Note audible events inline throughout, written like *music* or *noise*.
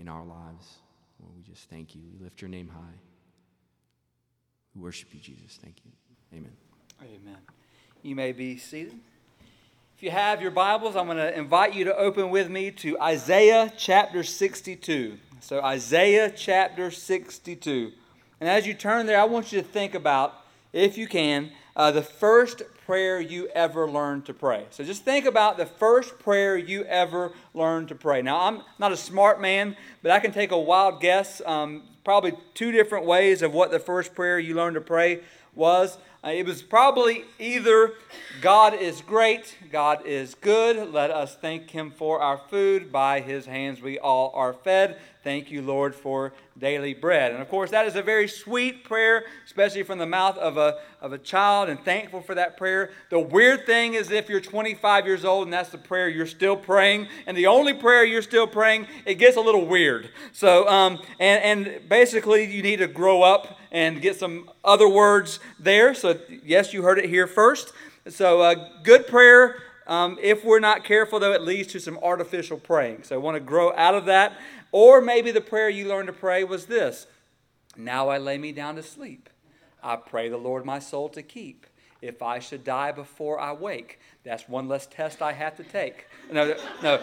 in our lives. Lord, we just thank you. We lift your name high. We worship you, Jesus. Thank you. Amen. Amen. You may be seated. If you have your Bibles, I'm going to invite you to open with me to Isaiah chapter 62. So, Isaiah chapter 62. And as you turn there, I want you to think about, if you can, uh, the first prayer you ever learned to pray. So just think about the first prayer you ever learned to pray. Now, I'm not a smart man, but I can take a wild guess, um, probably two different ways of what the first prayer you learned to pray was. Uh, it was probably either God is great, God is good, let us thank Him for our food, by His hands we all are fed. Thank you, Lord, for daily bread. And of course, that is a very sweet prayer, especially from the mouth of a, of a child, and thankful for that prayer. The weird thing is if you're 25 years old and that's the prayer you're still praying, and the only prayer you're still praying, it gets a little weird. So, um, and, and basically, you need to grow up and get some other words there. So, yes, you heard it here first. So, uh, good prayer. Um, if we're not careful, though, it leads to some artificial praying. So, I want to grow out of that. Or maybe the prayer you learned to pray was this Now I lay me down to sleep. I pray the Lord my soul to keep. If I should die before I wake, that's one less test I have to take. No, no.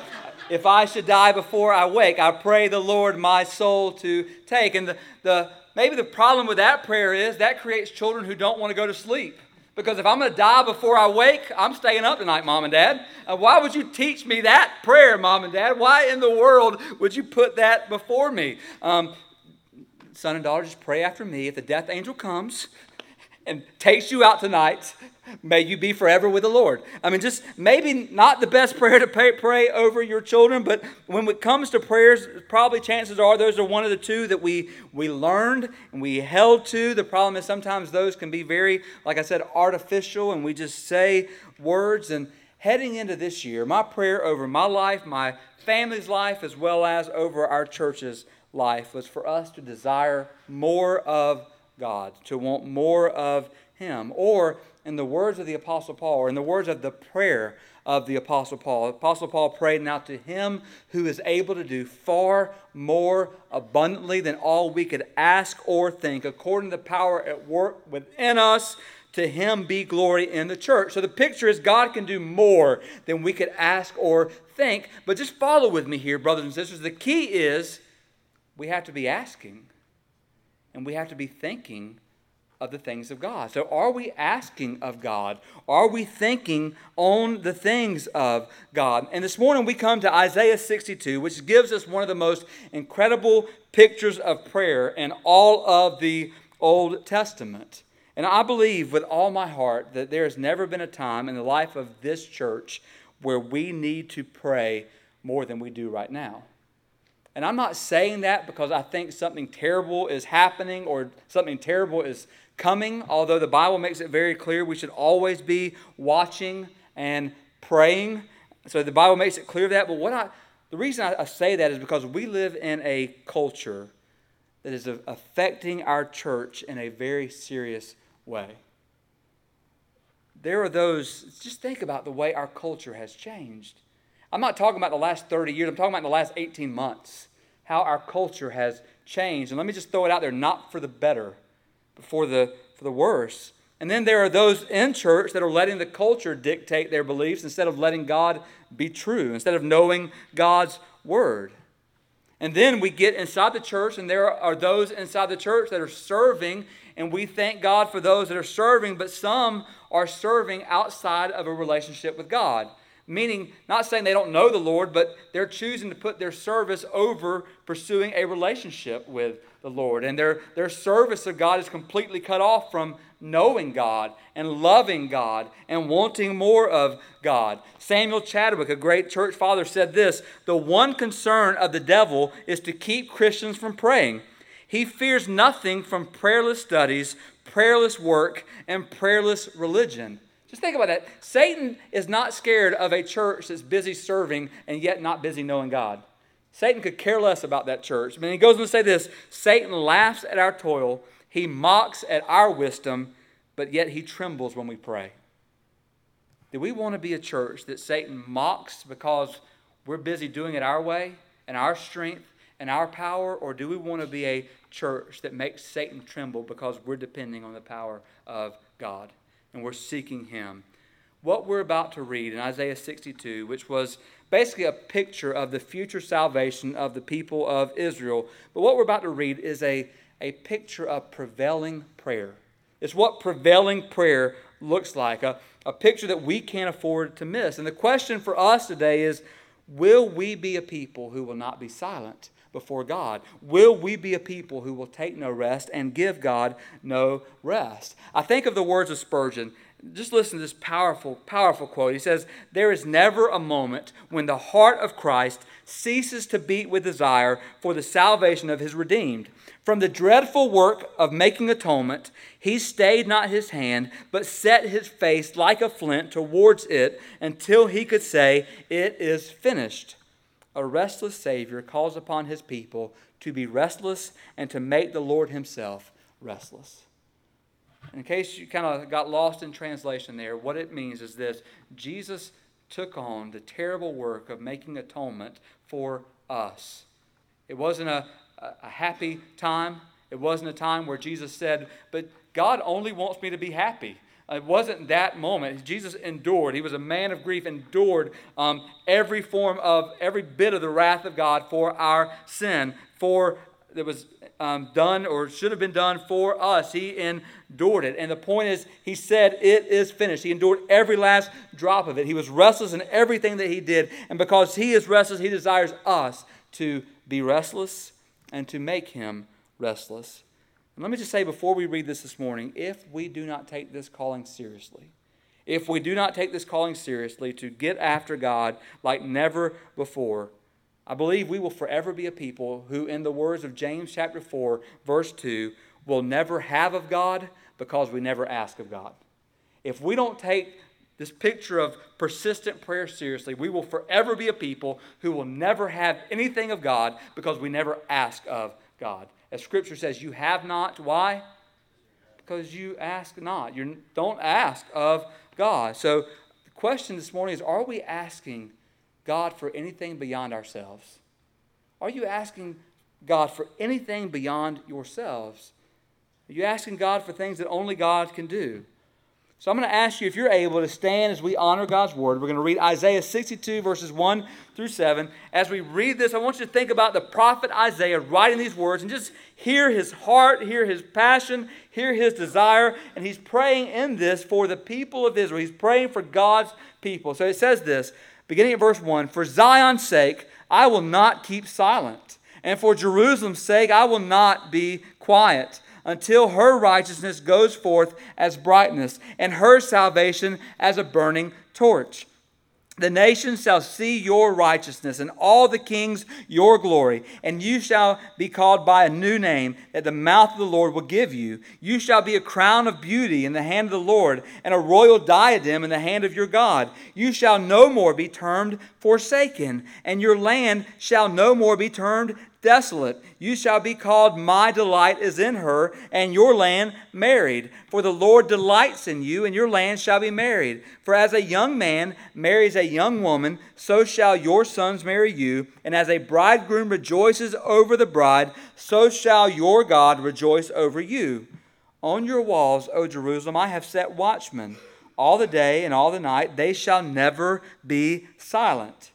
If I should die before I wake, I pray the Lord my soul to take. And the, the maybe the problem with that prayer is that creates children who don't want to go to sleep. Because if I'm going to die before I wake, I'm staying up tonight, mom and dad. Uh, why would you teach me that prayer, mom and dad? Why in the world would you put that before me? Um, son and daughter, just pray after me. If the death angel comes and takes you out tonight, May you be forever with the Lord. I mean, just maybe not the best *laughs* prayer to pray, pray, over your children, but when it comes to prayers, probably chances are those are one of the two that we, we learned and we held to. The problem is sometimes those can be very, like I said, artificial, and we just say words. And heading into this year, my prayer over my life, my family's life, as well as over our church's life was for us to desire more of God, to want more of Him. Or in the words of the Apostle Paul, or in the words of the prayer of the Apostle Paul. Apostle Paul prayed now to him who is able to do far more abundantly than all we could ask or think, according to the power at work within us. To him be glory in the church. So the picture is God can do more than we could ask or think. But just follow with me here, brothers and sisters. The key is we have to be asking and we have to be thinking of the things of God. So, are we asking of God? Are we thinking on the things of God? And this morning we come to Isaiah 62, which gives us one of the most incredible pictures of prayer in all of the Old Testament. And I believe with all my heart that there has never been a time in the life of this church where we need to pray more than we do right now. And I'm not saying that because I think something terrible is happening or something terrible is coming, although the Bible makes it very clear we should always be watching and praying. So the Bible makes it clear that. But what I, the reason I, I say that is because we live in a culture that is affecting our church in a very serious way. There are those, just think about the way our culture has changed. I'm not talking about the last 30 years, I'm talking about the last 18 months, how our culture has changed. And let me just throw it out there not for the better but for the, for the worse. And then there are those in church that are letting the culture dictate their beliefs instead of letting God be true, instead of knowing God's word. And then we get inside the church, and there are those inside the church that are serving, and we thank God for those that are serving, but some are serving outside of a relationship with God. Meaning, not saying they don't know the Lord, but they're choosing to put their service over pursuing a relationship with the Lord. And their, their service of God is completely cut off from knowing God and loving God and wanting more of God. Samuel Chadwick, a great church father, said this The one concern of the devil is to keep Christians from praying. He fears nothing from prayerless studies, prayerless work, and prayerless religion. Just think about that. Satan is not scared of a church that's busy serving and yet not busy knowing God. Satan could care less about that church. I mean, he goes on to say this Satan laughs at our toil, he mocks at our wisdom, but yet he trembles when we pray. Do we want to be a church that Satan mocks because we're busy doing it our way and our strength and our power, or do we want to be a church that makes Satan tremble because we're depending on the power of God and we're seeking Him? What we're about to read in Isaiah 62, which was basically a picture of the future salvation of the people of Israel, but what we're about to read is a, a picture of prevailing prayer. It's what prevailing prayer looks like, a, a picture that we can't afford to miss. And the question for us today is will we be a people who will not be silent? Before God? Will we be a people who will take no rest and give God no rest? I think of the words of Spurgeon. Just listen to this powerful, powerful quote. He says, There is never a moment when the heart of Christ ceases to beat with desire for the salvation of his redeemed. From the dreadful work of making atonement, he stayed not his hand, but set his face like a flint towards it until he could say, It is finished a restless Savior calls upon his people to be restless and to make the Lord himself restless. In case you kind of got lost in translation there, what it means is this Jesus took on the terrible work of making atonement for us. It wasn't a, a happy time. It wasn't a time where Jesus said, But God only wants me to be happy. It wasn't that moment. Jesus endured. He was a man of grief, endured um, every form of, every bit of the wrath of God for our sin, for that was um, done or should have been done for us. He endured it. And the point is, he said, It is finished. He endured every last drop of it. He was restless in everything that he did. And because he is restless, he desires us to be restless and to make him restless. And let me just say before we read this this morning if we do not take this calling seriously, if we do not take this calling seriously to get after God like never before, I believe we will forever be a people who, in the words of James chapter 4, verse 2, will never have of God because we never ask of God. If we don't take this picture of persistent prayer seriously, we will forever be a people who will never have anything of God because we never ask of God. As Scripture says, you have not. Why? Because you ask not. You don't ask of God. So the question this morning is are we asking God for anything beyond ourselves? Are you asking God for anything beyond yourselves? Are you asking God for things that only God can do? So I'm going to ask you if you're able to stand as we honor God's word. We're going to read Isaiah 62, verses 1 through 7. As we read this, I want you to think about the prophet Isaiah writing these words and just hear his heart, hear his passion, hear his desire. And he's praying in this for the people of Israel. He's praying for God's people. So it says this, beginning at verse 1 For Zion's sake, I will not keep silent, and for Jerusalem's sake, I will not be quiet until her righteousness goes forth as brightness, and her salvation as a burning torch. The nations shall see your righteousness, and all the kings your glory. And you shall be called by a new name that the mouth of the Lord will give you. You shall be a crown of beauty in the hand of the Lord, and a royal diadem in the hand of your God. You shall no more be termed forsaken, and your land shall no more be termed desolate. You shall be called, My delight is in her, and your land married. For the Lord delights in you, and your land shall be married. For as a young man marries a young woman, so shall your sons marry you. And as a bridegroom rejoices over the bride, so shall your God rejoice over you. On your walls, O Jerusalem, I have set watchmen. All the day and all the night, they shall never be silent.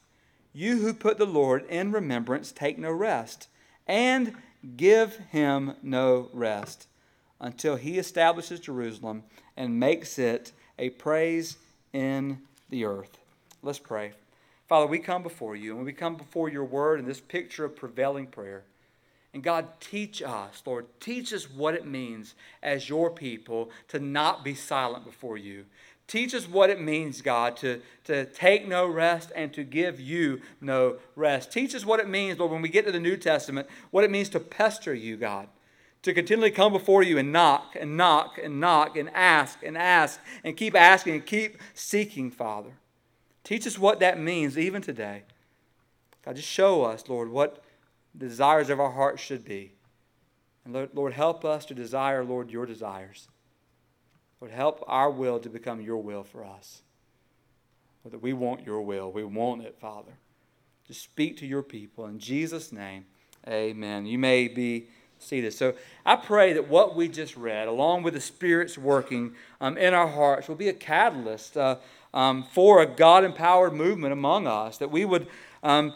You who put the Lord in remembrance, take no rest, and give him no rest until he establishes Jerusalem and makes it a praise in the earth. Let's pray. Father, we come before you, and we come before your word and this picture of prevailing prayer. And God, teach us, Lord, teach us what it means as your people to not be silent before you, Teach us what it means, God, to, to take no rest and to give you no rest. Teach us what it means, Lord, when we get to the New Testament, what it means to pester you, God. To continually come before you and knock and knock and knock and ask and ask and keep asking and keep seeking, Father. Teach us what that means even today. God, just show us, Lord, what the desires of our hearts should be. And Lord, Lord help us to desire, Lord, your desires. Lord, help our will to become your will for us. Lord, that we want your will. We want it, Father. To speak to your people. In Jesus' name, Amen. You may be seated. So I pray that what we just read, along with the Spirit's working um, in our hearts, will be a catalyst uh, um, for a God empowered movement among us, that we would um,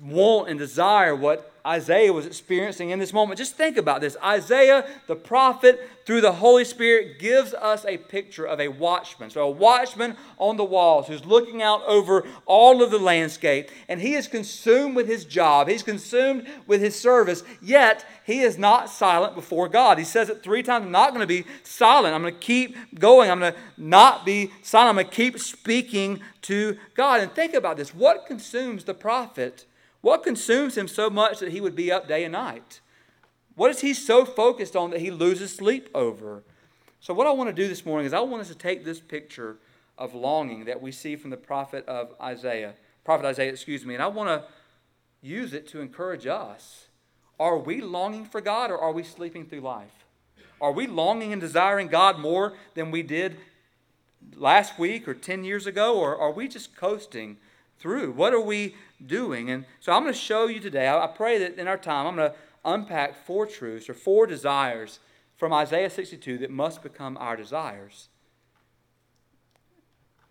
want and desire what Isaiah was experiencing in this moment. Just think about this. Isaiah, the prophet, through the Holy Spirit, gives us a picture of a watchman. So, a watchman on the walls who's looking out over all of the landscape, and he is consumed with his job. He's consumed with his service, yet he is not silent before God. He says it three times I'm not going to be silent. I'm going to keep going. I'm going to not be silent. I'm going to keep speaking to God. And think about this what consumes the prophet? What consumes him so much that he would be up day and night? What is he so focused on that he loses sleep over? So, what I want to do this morning is I want us to take this picture of longing that we see from the prophet of Isaiah, prophet Isaiah, excuse me, and I want to use it to encourage us. Are we longing for God or are we sleeping through life? Are we longing and desiring God more than we did last week or 10 years ago, or are we just coasting through? What are we doing? And so I'm going to show you today. I pray that in our time, I'm going to unpack four truths or four desires from Isaiah 62 that must become our desires.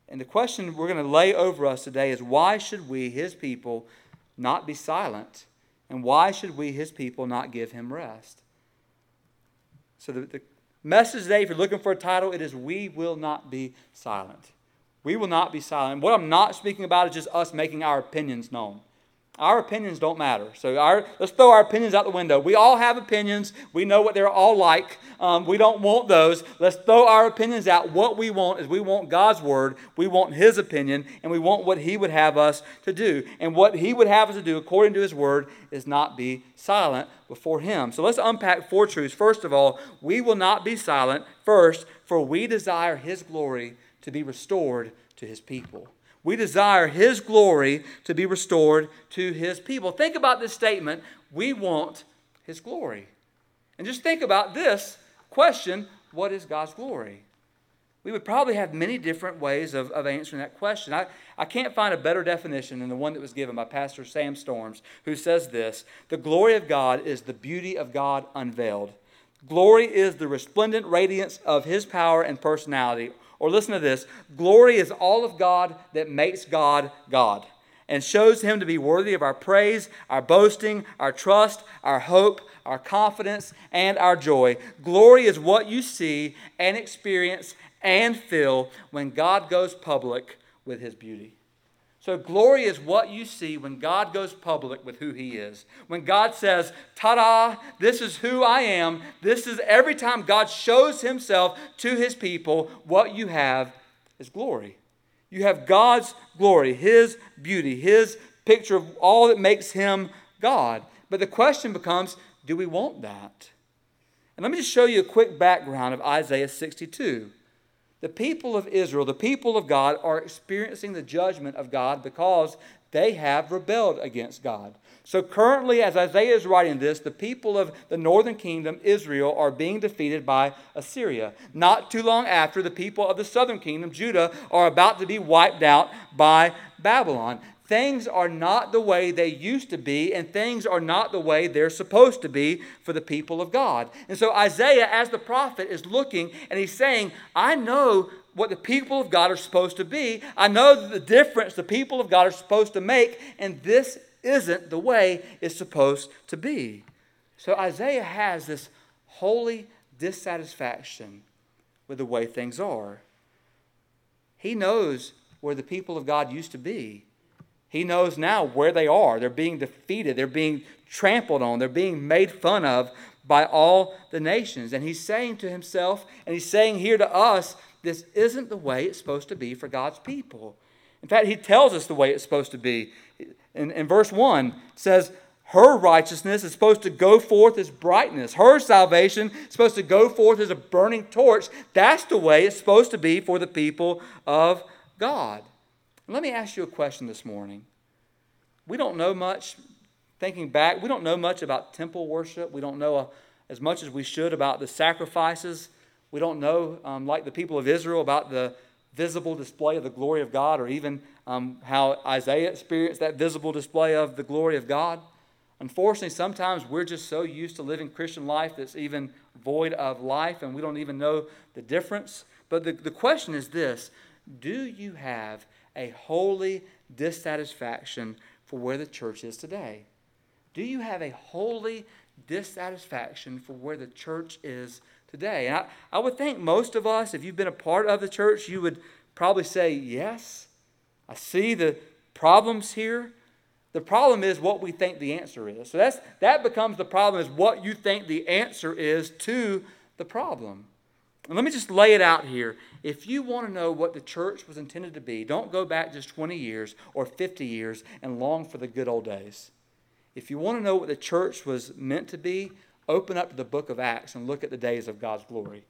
And the question we're going to lay over us today is why should we, his people, not be silent? And why should we, his people, not give him rest? So the, the message today, if you're looking for a title, it is We Will Not Be Silent. We will not be silent. What I'm not speaking about is just us making our opinions known. Our opinions don't matter. So our, let's throw our opinions out the window. We all have opinions. We know what they're all like. Um, we don't want those. Let's throw our opinions out. What we want is we want God's word. We want His opinion, and we want what He would have us to do. And what He would have us to do, according to His word, is not be silent before Him. So let's unpack four truths. First of all, we will not be silent. First, for we desire His glory to be restored to his people. We desire his glory to be restored to his people. Think about this statement we want his glory. And just think about this question what is God's glory? We would probably have many different ways of, of answering that question. I, I can't find a better definition than the one that was given by Pastor Sam Storms, who says this The glory of God is the beauty of God unveiled. Glory is the resplendent radiance of his power and personality, or listen to this glory is all of God that makes God God and shows him to be worthy of our praise, our boasting, our trust, our hope, our confidence, and our joy. Glory is what you see and experience and feel when God goes public with his beauty. So, glory is what you see when God goes public with who He is. When God says, Ta da, this is who I am. This is every time God shows Himself to His people, what you have is glory. You have God's glory, His beauty, His picture of all that makes Him God. But the question becomes do we want that? And let me just show you a quick background of Isaiah 62. The people of Israel, the people of God, are experiencing the judgment of God because they have rebelled against God. So, currently, as Isaiah is writing this, the people of the northern kingdom, Israel, are being defeated by Assyria. Not too long after, the people of the southern kingdom, Judah, are about to be wiped out by Babylon. Things are not the way they used to be, and things are not the way they're supposed to be for the people of God. And so Isaiah, as the prophet, is looking and he's saying, I know what the people of God are supposed to be. I know the difference the people of God are supposed to make, and this isn't the way it's supposed to be. So Isaiah has this holy dissatisfaction with the way things are. He knows where the people of God used to be. He knows now where they are. They're being defeated, they're being trampled on, they're being made fun of by all the nations. And he's saying to himself, and he's saying here to us, this isn't the way it's supposed to be for God's people. In fact, he tells us the way it's supposed to be. In, in verse 1, says, her righteousness is supposed to go forth as brightness. Her salvation is supposed to go forth as a burning torch. That's the way it's supposed to be for the people of God. Let me ask you a question this morning. We don't know much, thinking back, we don't know much about temple worship. We don't know uh, as much as we should about the sacrifices. We don't know, um, like the people of Israel, about the visible display of the glory of God or even um, how Isaiah experienced that visible display of the glory of God. Unfortunately, sometimes we're just so used to living Christian life that's even void of life and we don't even know the difference. But the, the question is this Do you have a holy dissatisfaction for where the church is today? Do you have a holy dissatisfaction for where the church is today? And I, I would think most of us, if you've been a part of the church, you would probably say, Yes, I see the problems here. The problem is what we think the answer is. So that's, that becomes the problem is what you think the answer is to the problem. And let me just lay it out here. If you want to know what the church was intended to be, don't go back just 20 years or 50 years and long for the good old days. If you want to know what the church was meant to be, open up to the book of Acts and look at the days of God's glory.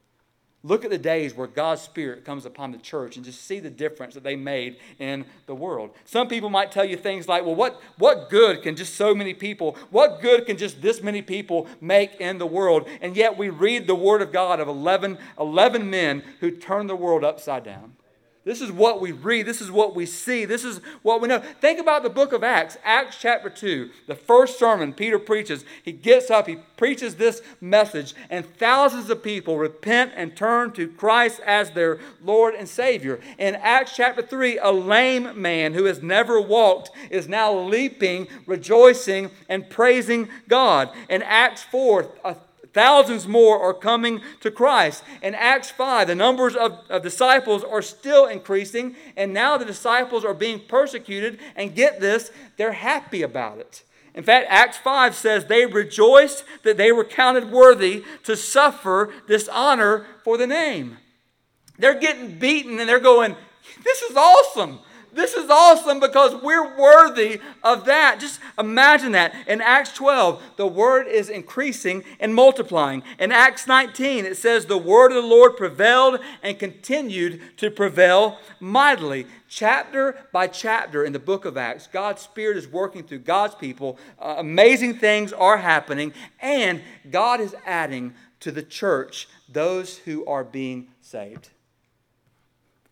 Look at the days where God's Spirit comes upon the church and just see the difference that they made in the world. Some people might tell you things like, well, what, what good can just so many people, what good can just this many people make in the world? And yet we read the Word of God of 11, 11 men who turned the world upside down. This is what we read. This is what we see. This is what we know. Think about the book of Acts, Acts chapter 2, the first sermon Peter preaches. He gets up, he preaches this message, and thousands of people repent and turn to Christ as their Lord and Savior. In Acts chapter 3, a lame man who has never walked is now leaping, rejoicing, and praising God. In Acts 4, a Thousands more are coming to Christ. In Acts 5, the numbers of, of disciples are still increasing, and now the disciples are being persecuted. And get this, they're happy about it. In fact, Acts 5 says they rejoiced that they were counted worthy to suffer dishonor for the name. They're getting beaten and they're going, This is awesome. This is awesome because we're worthy of that. Just imagine that. In Acts 12, the word is increasing and multiplying. In Acts 19, it says, The word of the Lord prevailed and continued to prevail mightily. Chapter by chapter in the book of Acts, God's Spirit is working through God's people. Uh, amazing things are happening, and God is adding to the church those who are being saved.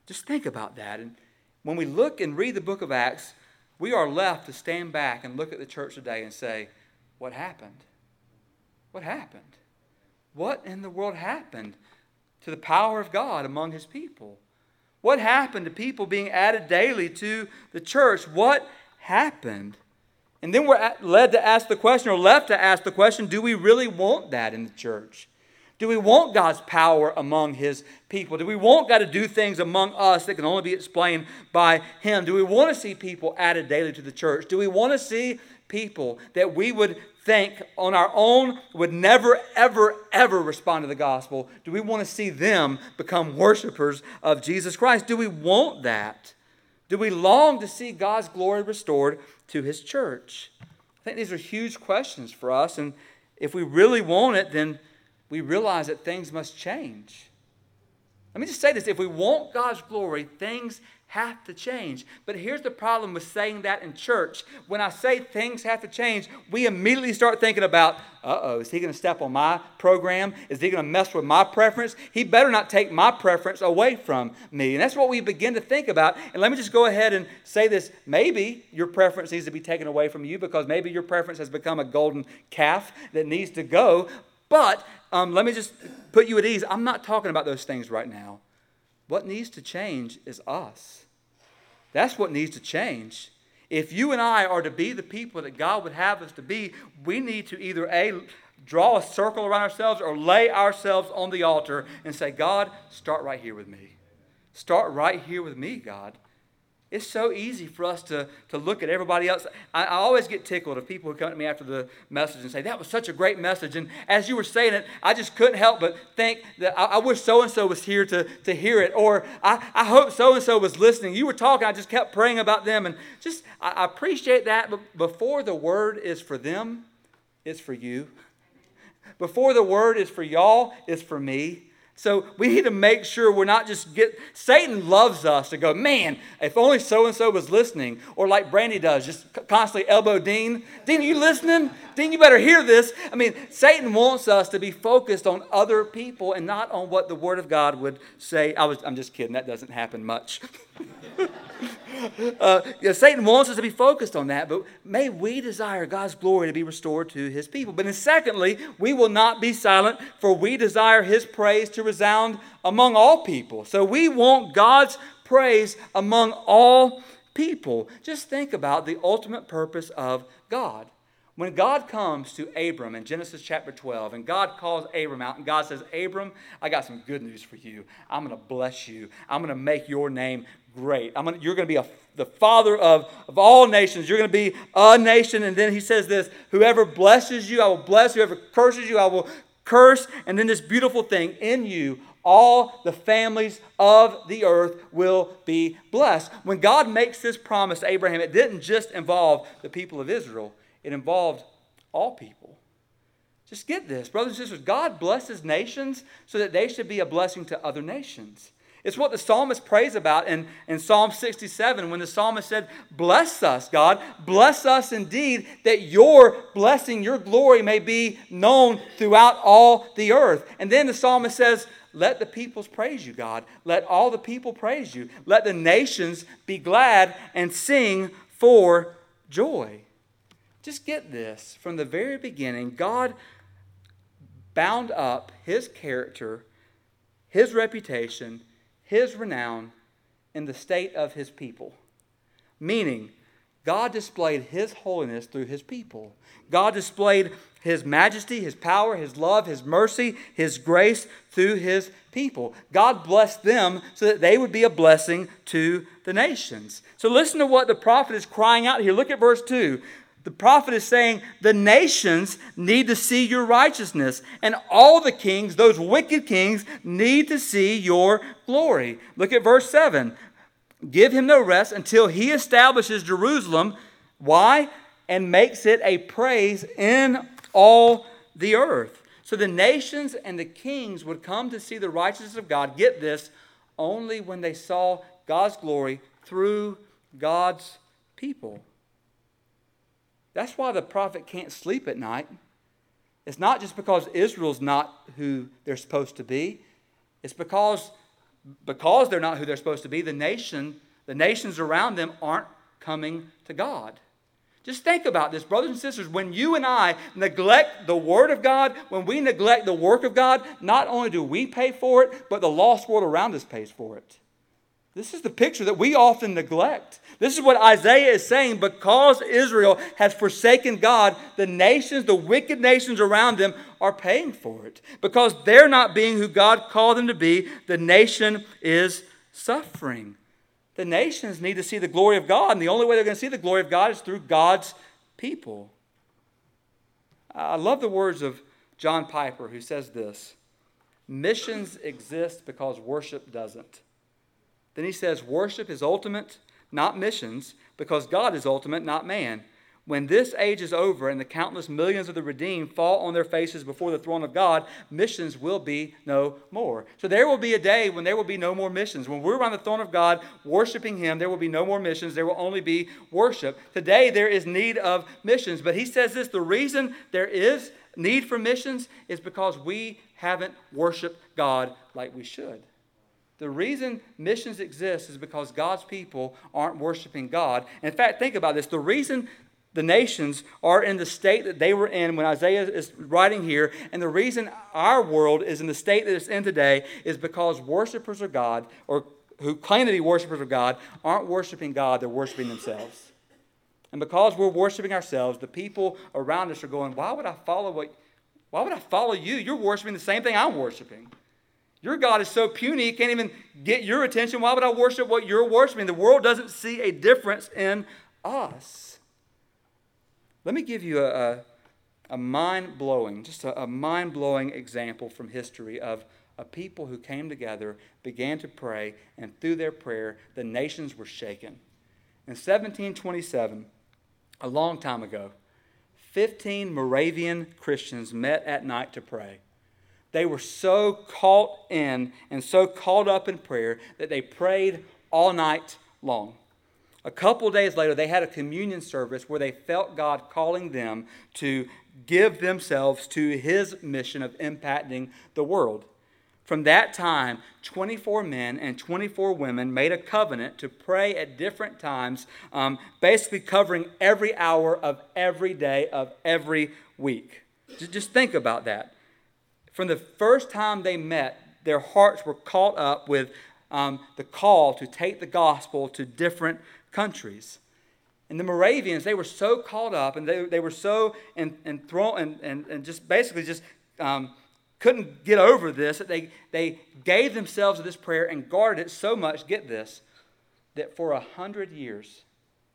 Just think about that. And when we look and read the book of Acts, we are left to stand back and look at the church today and say, What happened? What happened? What in the world happened to the power of God among his people? What happened to people being added daily to the church? What happened? And then we're led to ask the question, or left to ask the question do we really want that in the church? Do we want God's power among His people? Do we want God to do things among us that can only be explained by Him? Do we want to see people added daily to the church? Do we want to see people that we would think on our own would never, ever, ever respond to the gospel? Do we want to see them become worshipers of Jesus Christ? Do we want that? Do we long to see God's glory restored to His church? I think these are huge questions for us, and if we really want it, then we realize that things must change. Let me just say this if we want God's glory, things have to change. But here's the problem with saying that in church. When I say things have to change, we immediately start thinking about, uh oh, is he going to step on my program? Is he going to mess with my preference? He better not take my preference away from me. And that's what we begin to think about. And let me just go ahead and say this maybe your preference needs to be taken away from you because maybe your preference has become a golden calf that needs to go. But um, let me just put you at ease. I'm not talking about those things right now. What needs to change is us. That's what needs to change. If you and I are to be the people that God would have us to be, we need to either A, draw a circle around ourselves or lay ourselves on the altar and say, God, start right here with me. Start right here with me, God. It's so easy for us to, to look at everybody else. I, I, always get tickled of people who come to me after the message and say, That was such a great message. And as you were saying it, I just couldn't help but think that I, I wish so and so was here to, to hear it. Or I, I hope so and so was listening. You were talking, I just kept praying about them. And just, I, I appreciate that. But before the word is for them, it's for you. Before the word is for y'all, it's for me. So we need to make sure we're not just get Satan loves us to go, man, if only so and so was listening. Or like Brandy does, just constantly elbow Dean. Dean, are you listening? Dean, you better hear this. I mean, Satan wants us to be focused on other people and not on what the Word of God would say. I was I'm just kidding, that doesn't happen much. *laughs* uh, you know, Satan wants us to be focused on that, but may we desire God's glory to be restored to his people. But then, secondly, we will not be silent, for we desire his praise to resound among all people. So we want God's praise among all people. Just think about the ultimate purpose of God. When God comes to Abram in Genesis chapter 12, and God calls Abram out, and God says, Abram, I got some good news for you. I'm going to bless you. I'm going to make your name great. Gonna, you're going to be a, the father of, of all nations. You're going to be a nation. And then he says this Whoever blesses you, I will bless. Whoever curses you, I will curse. And then this beautiful thing in you, all the families of the earth will be blessed. When God makes this promise to Abraham, it didn't just involve the people of Israel it involved all people. Just get this, brothers and sisters. God blesses nations so that they should be a blessing to other nations. It's what the psalmist prays about in, in Psalm 67 when the psalmist said, Bless us, God, bless us indeed, that your blessing, your glory may be known throughout all the earth. And then the psalmist says, Let the peoples praise you, God. Let all the people praise you. Let the nations be glad and sing for joy. Just get this from the very beginning, God bound up his character, his reputation, his renown in the state of his people. Meaning, God displayed his holiness through his people. God displayed his majesty, his power, his love, his mercy, his grace through his people. God blessed them so that they would be a blessing to the nations. So listen to what the prophet is crying out here. Look at verse 2. The prophet is saying the nations need to see your righteousness, and all the kings, those wicked kings, need to see your glory. Look at verse 7. Give him no rest until he establishes Jerusalem. Why? And makes it a praise in all the earth. So the nations and the kings would come to see the righteousness of God. Get this, only when they saw God's glory through God's people. That's why the prophet can't sleep at night. It's not just because Israel's not who they're supposed to be. It's because because they're not who they're supposed to be, the nation, the nations around them aren't coming to God. Just think about this, brothers and sisters. When you and I neglect the Word of God, when we neglect the work of God, not only do we pay for it, but the lost world around us pays for it. This is the picture that we often neglect. This is what Isaiah is saying because Israel has forsaken God, the nations, the wicked nations around them, are paying for it. Because they're not being who God called them to be, the nation is suffering. The nations need to see the glory of God, and the only way they're going to see the glory of God is through God's people. I love the words of John Piper, who says this Missions exist because worship doesn't. Then he says, Worship is ultimate, not missions, because God is ultimate, not man. When this age is over and the countless millions of the redeemed fall on their faces before the throne of God, missions will be no more. So there will be a day when there will be no more missions. When we're around the throne of God worshiping Him, there will be no more missions. There will only be worship. Today there is need of missions. But He says this the reason there is need for missions is because we haven't worshiped God like we should. The reason missions exist is because God's people aren't worshiping God. in fact, think about this. The reason the nations are in the state that they were in when Isaiah is writing here, and the reason our world is in the state that it's in today is because worshipers of God, or who claim to be worshipers of God, aren't worshiping God, they're worshiping themselves. And because we're worshiping ourselves, the people around us are going, Why would I follow what why would I follow you? You're worshiping the same thing I'm worshiping. Your God is so puny, he can't even get your attention. Why would I worship what you're worshiping? The world doesn't see a difference in us. Let me give you a, a, a mind blowing, just a, a mind blowing example from history of a people who came together, began to pray, and through their prayer, the nations were shaken. In 1727, a long time ago, 15 Moravian Christians met at night to pray. They were so caught in and so caught up in prayer that they prayed all night long. A couple days later, they had a communion service where they felt God calling them to give themselves to His mission of impacting the world. From that time, 24 men and 24 women made a covenant to pray at different times, um, basically covering every hour of every day of every week. Just think about that. From the first time they met, their hearts were caught up with um, the call to take the gospel to different countries. And the Moravians, they were so caught up and they, they were so enthralled and, and, and just basically just um, couldn't get over this that they, they gave themselves to this prayer and guarded it so much, get this, that for a hundred years,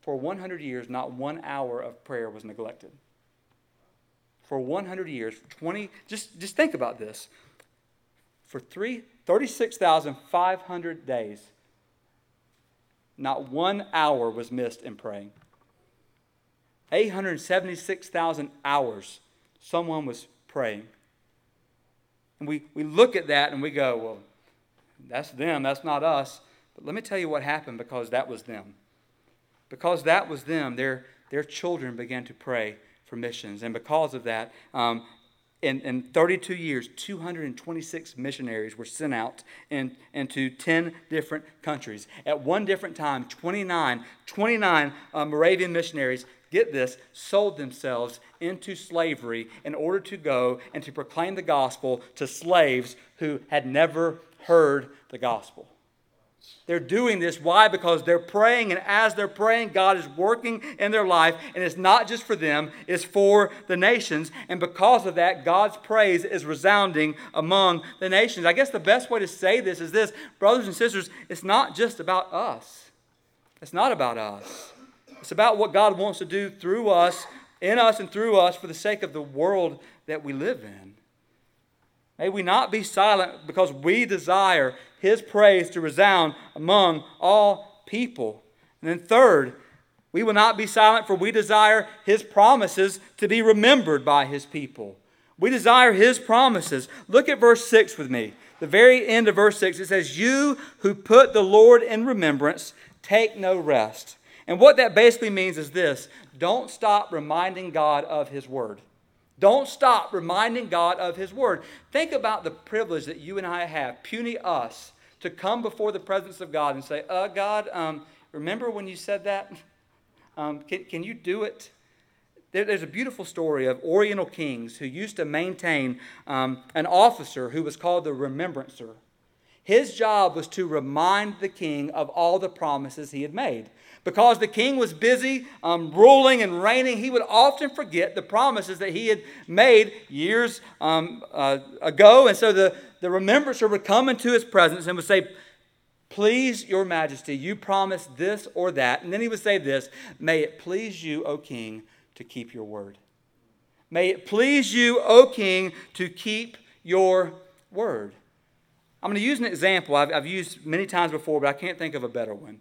for 100 years, not one hour of prayer was neglected. For 100 years, 20, just, just think about this. For three, 36,500 days, not one hour was missed in praying. 876,000 hours, someone was praying. And we, we look at that and we go, well, that's them, that's not us. But let me tell you what happened because that was them. Because that was them, their, their children began to pray for missions. And because of that, um, in, in 32 years, 226 missionaries were sent out in, into 10 different countries. At one different time, 29, 29 uh, Moravian missionaries get this, sold themselves into slavery in order to go and to proclaim the gospel to slaves who had never heard the gospel. They're doing this. Why? Because they're praying, and as they're praying, God is working in their life, and it's not just for them, it's for the nations. And because of that, God's praise is resounding among the nations. I guess the best way to say this is this brothers and sisters, it's not just about us. It's not about us. It's about what God wants to do through us, in us, and through us for the sake of the world that we live in. May we not be silent because we desire His praise to resound among all people. And then, third, we will not be silent for we desire His promises to be remembered by His people. We desire His promises. Look at verse 6 with me. The very end of verse 6, it says, You who put the Lord in remembrance, take no rest. And what that basically means is this don't stop reminding God of His Word. Don't stop reminding God of His Word. Think about the privilege that you and I have, puny us, to come before the presence of God and say, uh, God, um, remember when you said that? *laughs* Um, can, can you do it? There, there's a beautiful story of Oriental kings who used to maintain um, an officer who was called the remembrancer. His job was to remind the king of all the promises he had made. Because the king was busy um, ruling and reigning, he would often forget the promises that he had made years um, uh, ago. And so the, the remembrancer would come into his presence and would say, Please, your majesty, you promised this or that. And then he would say this May it please you, O king, to keep your word. May it please you, O king, to keep your word. I'm going to use an example I've, I've used many times before, but I can't think of a better one.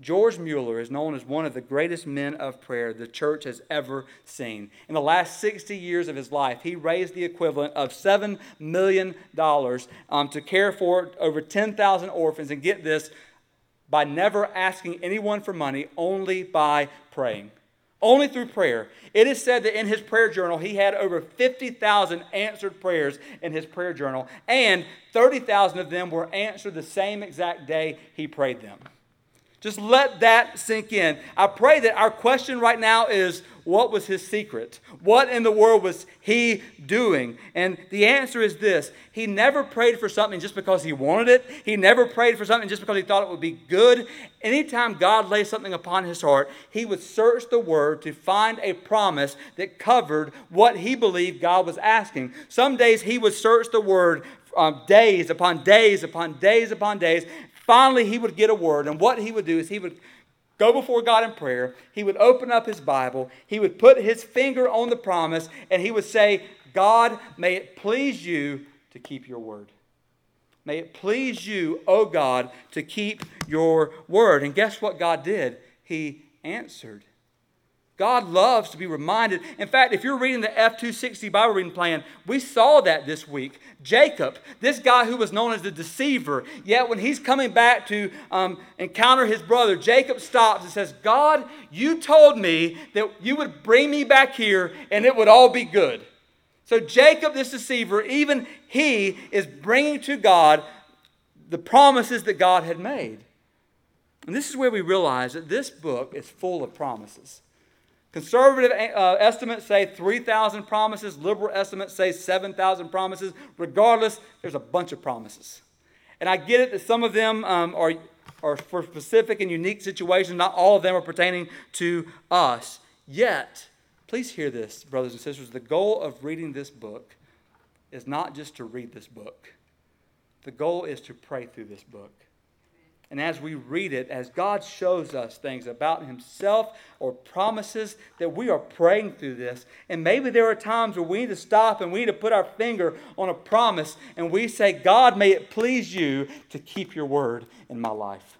George Mueller is known as one of the greatest men of prayer the church has ever seen. In the last 60 years of his life, he raised the equivalent of $7 million um, to care for over 10,000 orphans. And get this, by never asking anyone for money, only by praying. Only through prayer. It is said that in his prayer journal, he had over 50,000 answered prayers in his prayer journal, and 30,000 of them were answered the same exact day he prayed them. Just let that sink in. I pray that our question right now is what was his secret? What in the world was he doing? And the answer is this He never prayed for something just because he wanted it, he never prayed for something just because he thought it would be good. Anytime God laid something upon his heart, he would search the Word to find a promise that covered what he believed God was asking. Some days he would search the Word um, days upon days upon days upon days Finally, he would get a word, and what he would do is he would go before God in prayer. He would open up his Bible. He would put his finger on the promise, and he would say, God, may it please you to keep your word. May it please you, O God, to keep your word. And guess what God did? He answered. God loves to be reminded. In fact, if you're reading the F 260 Bible reading plan, we saw that this week. Jacob, this guy who was known as the deceiver, yet when he's coming back to um, encounter his brother, Jacob stops and says, God, you told me that you would bring me back here and it would all be good. So, Jacob, this deceiver, even he is bringing to God the promises that God had made. And this is where we realize that this book is full of promises. Conservative uh, estimates say 3,000 promises, liberal estimates say 7,000 promises. Regardless, there's a bunch of promises. And I get it that some of them um, are, are for specific and unique situations, not all of them are pertaining to us. Yet, please hear this, brothers and sisters. The goal of reading this book is not just to read this book, the goal is to pray through this book. And as we read it, as God shows us things about Himself or promises, that we are praying through this. And maybe there are times where we need to stop and we need to put our finger on a promise and we say, God, may it please you to keep your word in my life.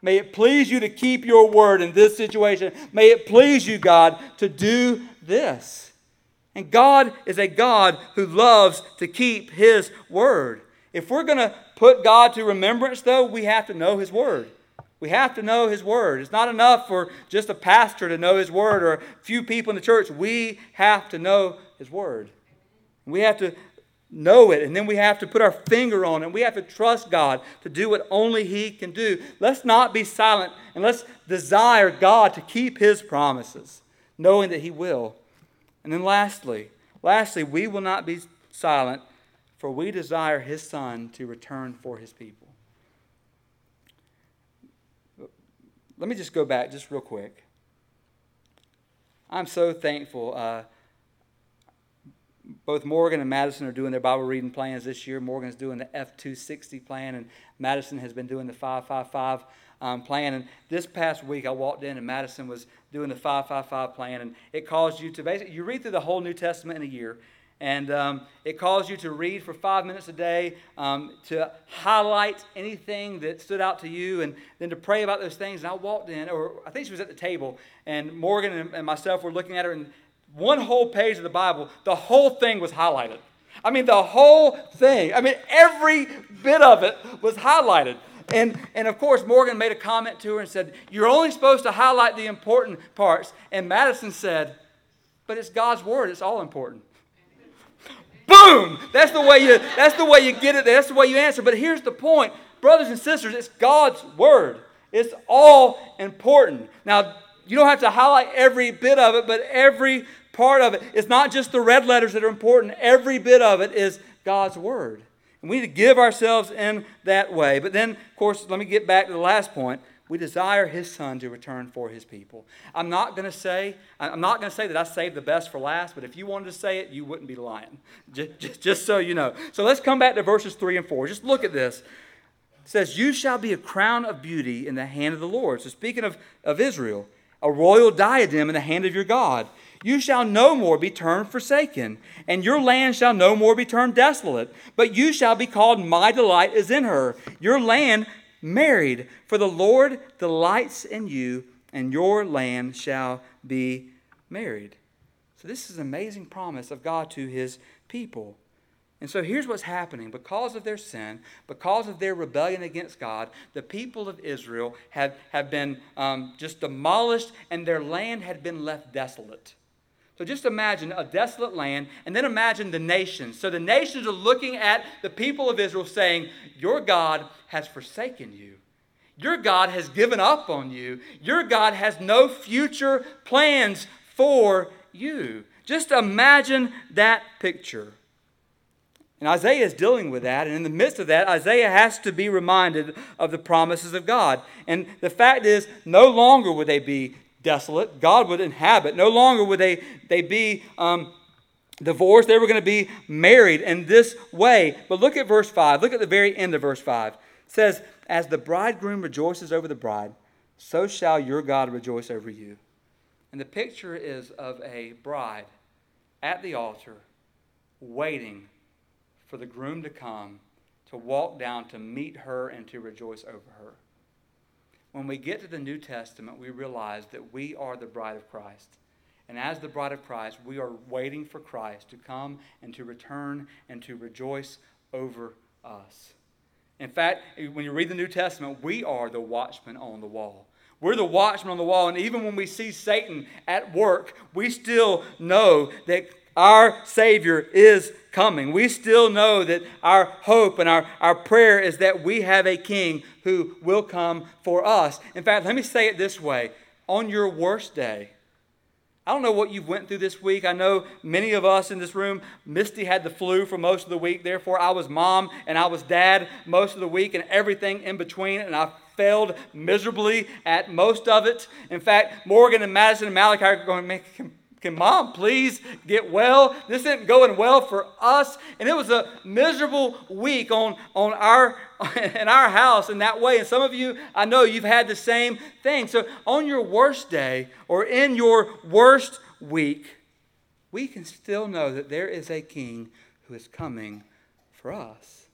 May it please you to keep your word in this situation. May it please you, God, to do this. And God is a God who loves to keep His word. If we're going to put God to remembrance, though, we have to know His Word. We have to know His Word. It's not enough for just a pastor to know His Word or a few people in the church. We have to know His Word. We have to know it, and then we have to put our finger on it. We have to trust God to do what only He can do. Let's not be silent, and let's desire God to keep His promises, knowing that He will. And then lastly, lastly, we will not be silent for we desire his Son to return for his people. Let me just go back just real quick. I'm so thankful. Uh, both Morgan and Madison are doing their Bible reading plans this year. Morgan's doing the F260 plan, and Madison has been doing the 555 um, plan. And this past week, I walked in, and Madison was doing the 555 plan, and it caused you to basically, you read through the whole New Testament in a year, and um, it calls you to read for five minutes a day, um, to highlight anything that stood out to you, and then to pray about those things. And I walked in, or I think she was at the table, and Morgan and, and myself were looking at her, and one whole page of the Bible, the whole thing was highlighted. I mean, the whole thing. I mean, every bit of it was highlighted. And, and of course, Morgan made a comment to her and said, You're only supposed to highlight the important parts. And Madison said, But it's God's word, it's all important. Boom! That's the way you that's the way you get it. That's the way you answer. But here's the point. Brothers and sisters, it's God's word. It's all important. Now, you don't have to highlight every bit of it, but every part of it. It's not just the red letters that are important. Every bit of it is God's word. And we need to give ourselves in that way. But then, of course, let me get back to the last point. We desire his son to return for his people. I'm not going to say, I'm not going to say that I saved the best for last, but if you wanted to say it, you wouldn't be lying. Just, just, just so you know. So let's come back to verses 3 and 4. Just look at this. It says, You shall be a crown of beauty in the hand of the Lord. So speaking of, of Israel, a royal diadem in the hand of your God. You shall no more be termed forsaken, and your land shall no more be termed desolate, but you shall be called, My delight is in her. Your land married, for the Lord delights in you, and your land shall be married. So, this is an amazing promise of God to his people. And so here's what's happening. Because of their sin, because of their rebellion against God, the people of Israel have, have been um, just demolished and their land had been left desolate. So just imagine a desolate land, and then imagine the nations. So the nations are looking at the people of Israel saying, Your God has forsaken you. Your God has given up on you. Your God has no future plans for you. Just imagine that picture. And Isaiah is dealing with that, and in the midst of that, Isaiah has to be reminded of the promises of God. And the fact is, no longer would they be desolate. God would inhabit. No longer would they, they be um, divorced. They were going to be married in this way. But look at verse 5. Look at the very end of verse 5. It says, As the bridegroom rejoices over the bride, so shall your God rejoice over you. And the picture is of a bride at the altar waiting for the groom to come to walk down to meet her and to rejoice over her. When we get to the New Testament, we realize that we are the bride of Christ. And as the bride of Christ, we are waiting for Christ to come and to return and to rejoice over us. In fact, when you read the New Testament, we are the watchmen on the wall. We're the watchmen on the wall. And even when we see Satan at work, we still know that our Savior is coming. We still know that our hope and our, our prayer is that we have a King who will come for us. In fact, let me say it this way on your worst day, I don't know what you've went through this week. I know many of us in this room, Misty had the flu for most of the week. Therefore, I was mom and I was dad most of the week and everything in between. And I failed miserably at most of it. In fact, Morgan and Madison and Malachi are going, man, can, can mom please get well? This isn't going well for us. And it was a miserable week on, on our *laughs* in our house in that way. And some of you, I know you've had the same thing. So on your worst day or in your worst week, we can still know that there is a king who is coming for us.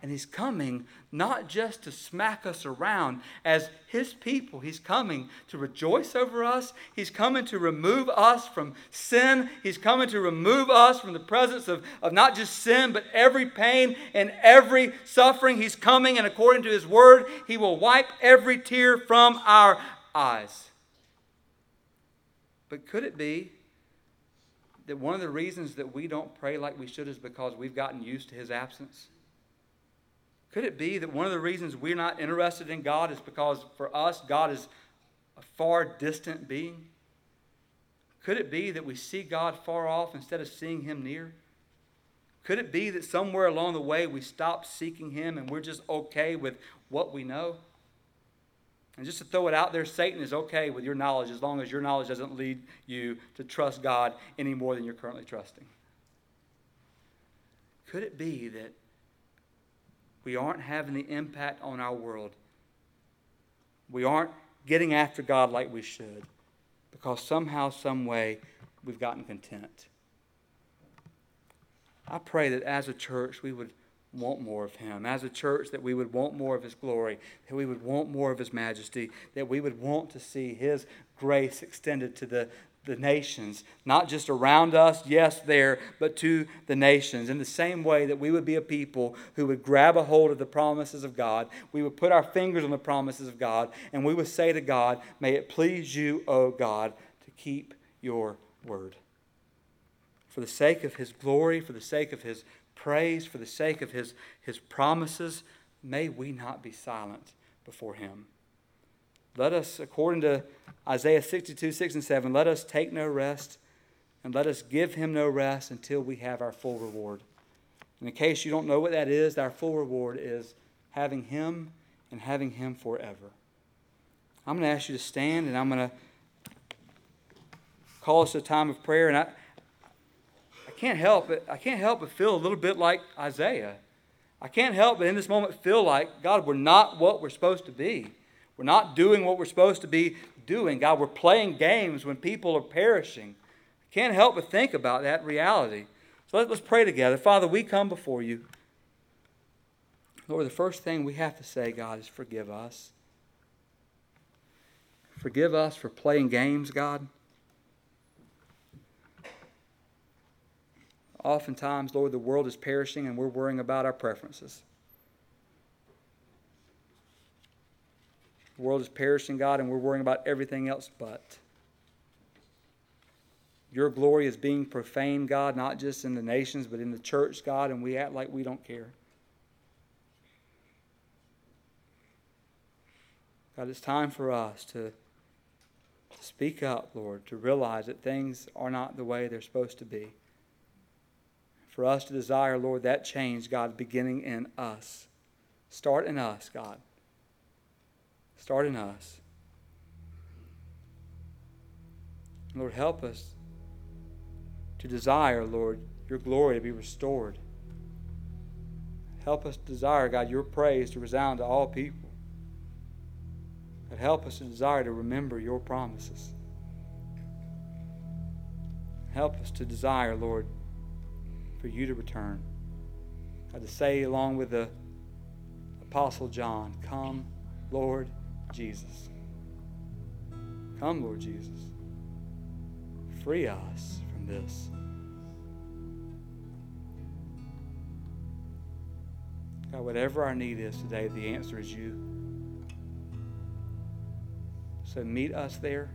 And he's coming not just to smack us around as his people. He's coming to rejoice over us. He's coming to remove us from sin. He's coming to remove us from the presence of, of not just sin, but every pain and every suffering. He's coming, and according to his word, he will wipe every tear from our eyes. But could it be that one of the reasons that we don't pray like we should is because we've gotten used to his absence? Could it be that one of the reasons we're not interested in God is because for us, God is a far distant being? Could it be that we see God far off instead of seeing Him near? Could it be that somewhere along the way we stop seeking Him and we're just okay with what we know? And just to throw it out there, Satan is okay with your knowledge as long as your knowledge doesn't lead you to trust God any more than you're currently trusting. Could it be that we aren't having the impact on our world. We aren't getting after God like we should because somehow, some way, we've gotten content. I pray that as a church, we would want more of Him. As a church, that we would want more of His glory, that we would want more of His majesty, that we would want to see His grace extended to the, the nations, not just around us, yes, there, but to the nations. In the same way that we would be a people who would grab a hold of the promises of God, we would put our fingers on the promises of God, and we would say to God, May it please you, O God, to keep your word. For the sake of his glory, for the sake of his praise, for the sake of his, his promises, may we not be silent before him. Let us, according to Isaiah 62, 6 and 7, let us take no rest and let us give him no rest until we have our full reward. And in case you don't know what that is, our full reward is having him and having him forever. I'm going to ask you to stand and I'm going to call us a time of prayer. And I, I can't help it. I can't help but feel a little bit like Isaiah. I can't help but in this moment feel like, God, we're not what we're supposed to be. We're not doing what we're supposed to be doing. God, we're playing games when people are perishing. Can't help but think about that reality. So let's pray together. Father, we come before you. Lord, the first thing we have to say, God, is forgive us. Forgive us for playing games, God. Oftentimes, Lord, the world is perishing and we're worrying about our preferences. The world is perishing, God, and we're worrying about everything else but. Your glory is being profaned, God, not just in the nations, but in the church, God, and we act like we don't care. God, it's time for us to, speak up, Lord, to realize that things are not the way they're supposed to be. For us to desire, Lord, that change, God, beginning in us. Start in us, God. Start in us. Lord, help us to desire, Lord, your glory to be restored. Help us desire, God, your praise to resound to all people. God, help us to desire to remember your promises. Help us to desire, Lord, for you to return. God, to say along with the Apostle John, Come, Lord Jesus. Come, Lord Jesus. Free us from this. God, whatever our need is today, the answer is you. So meet us there.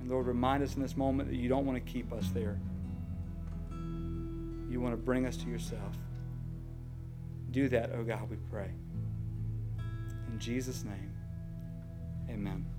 And Lord, remind us in this moment that you don't want to keep us there. You want to bring us to yourself. Do that, oh God, we pray. Jesus' name, amen.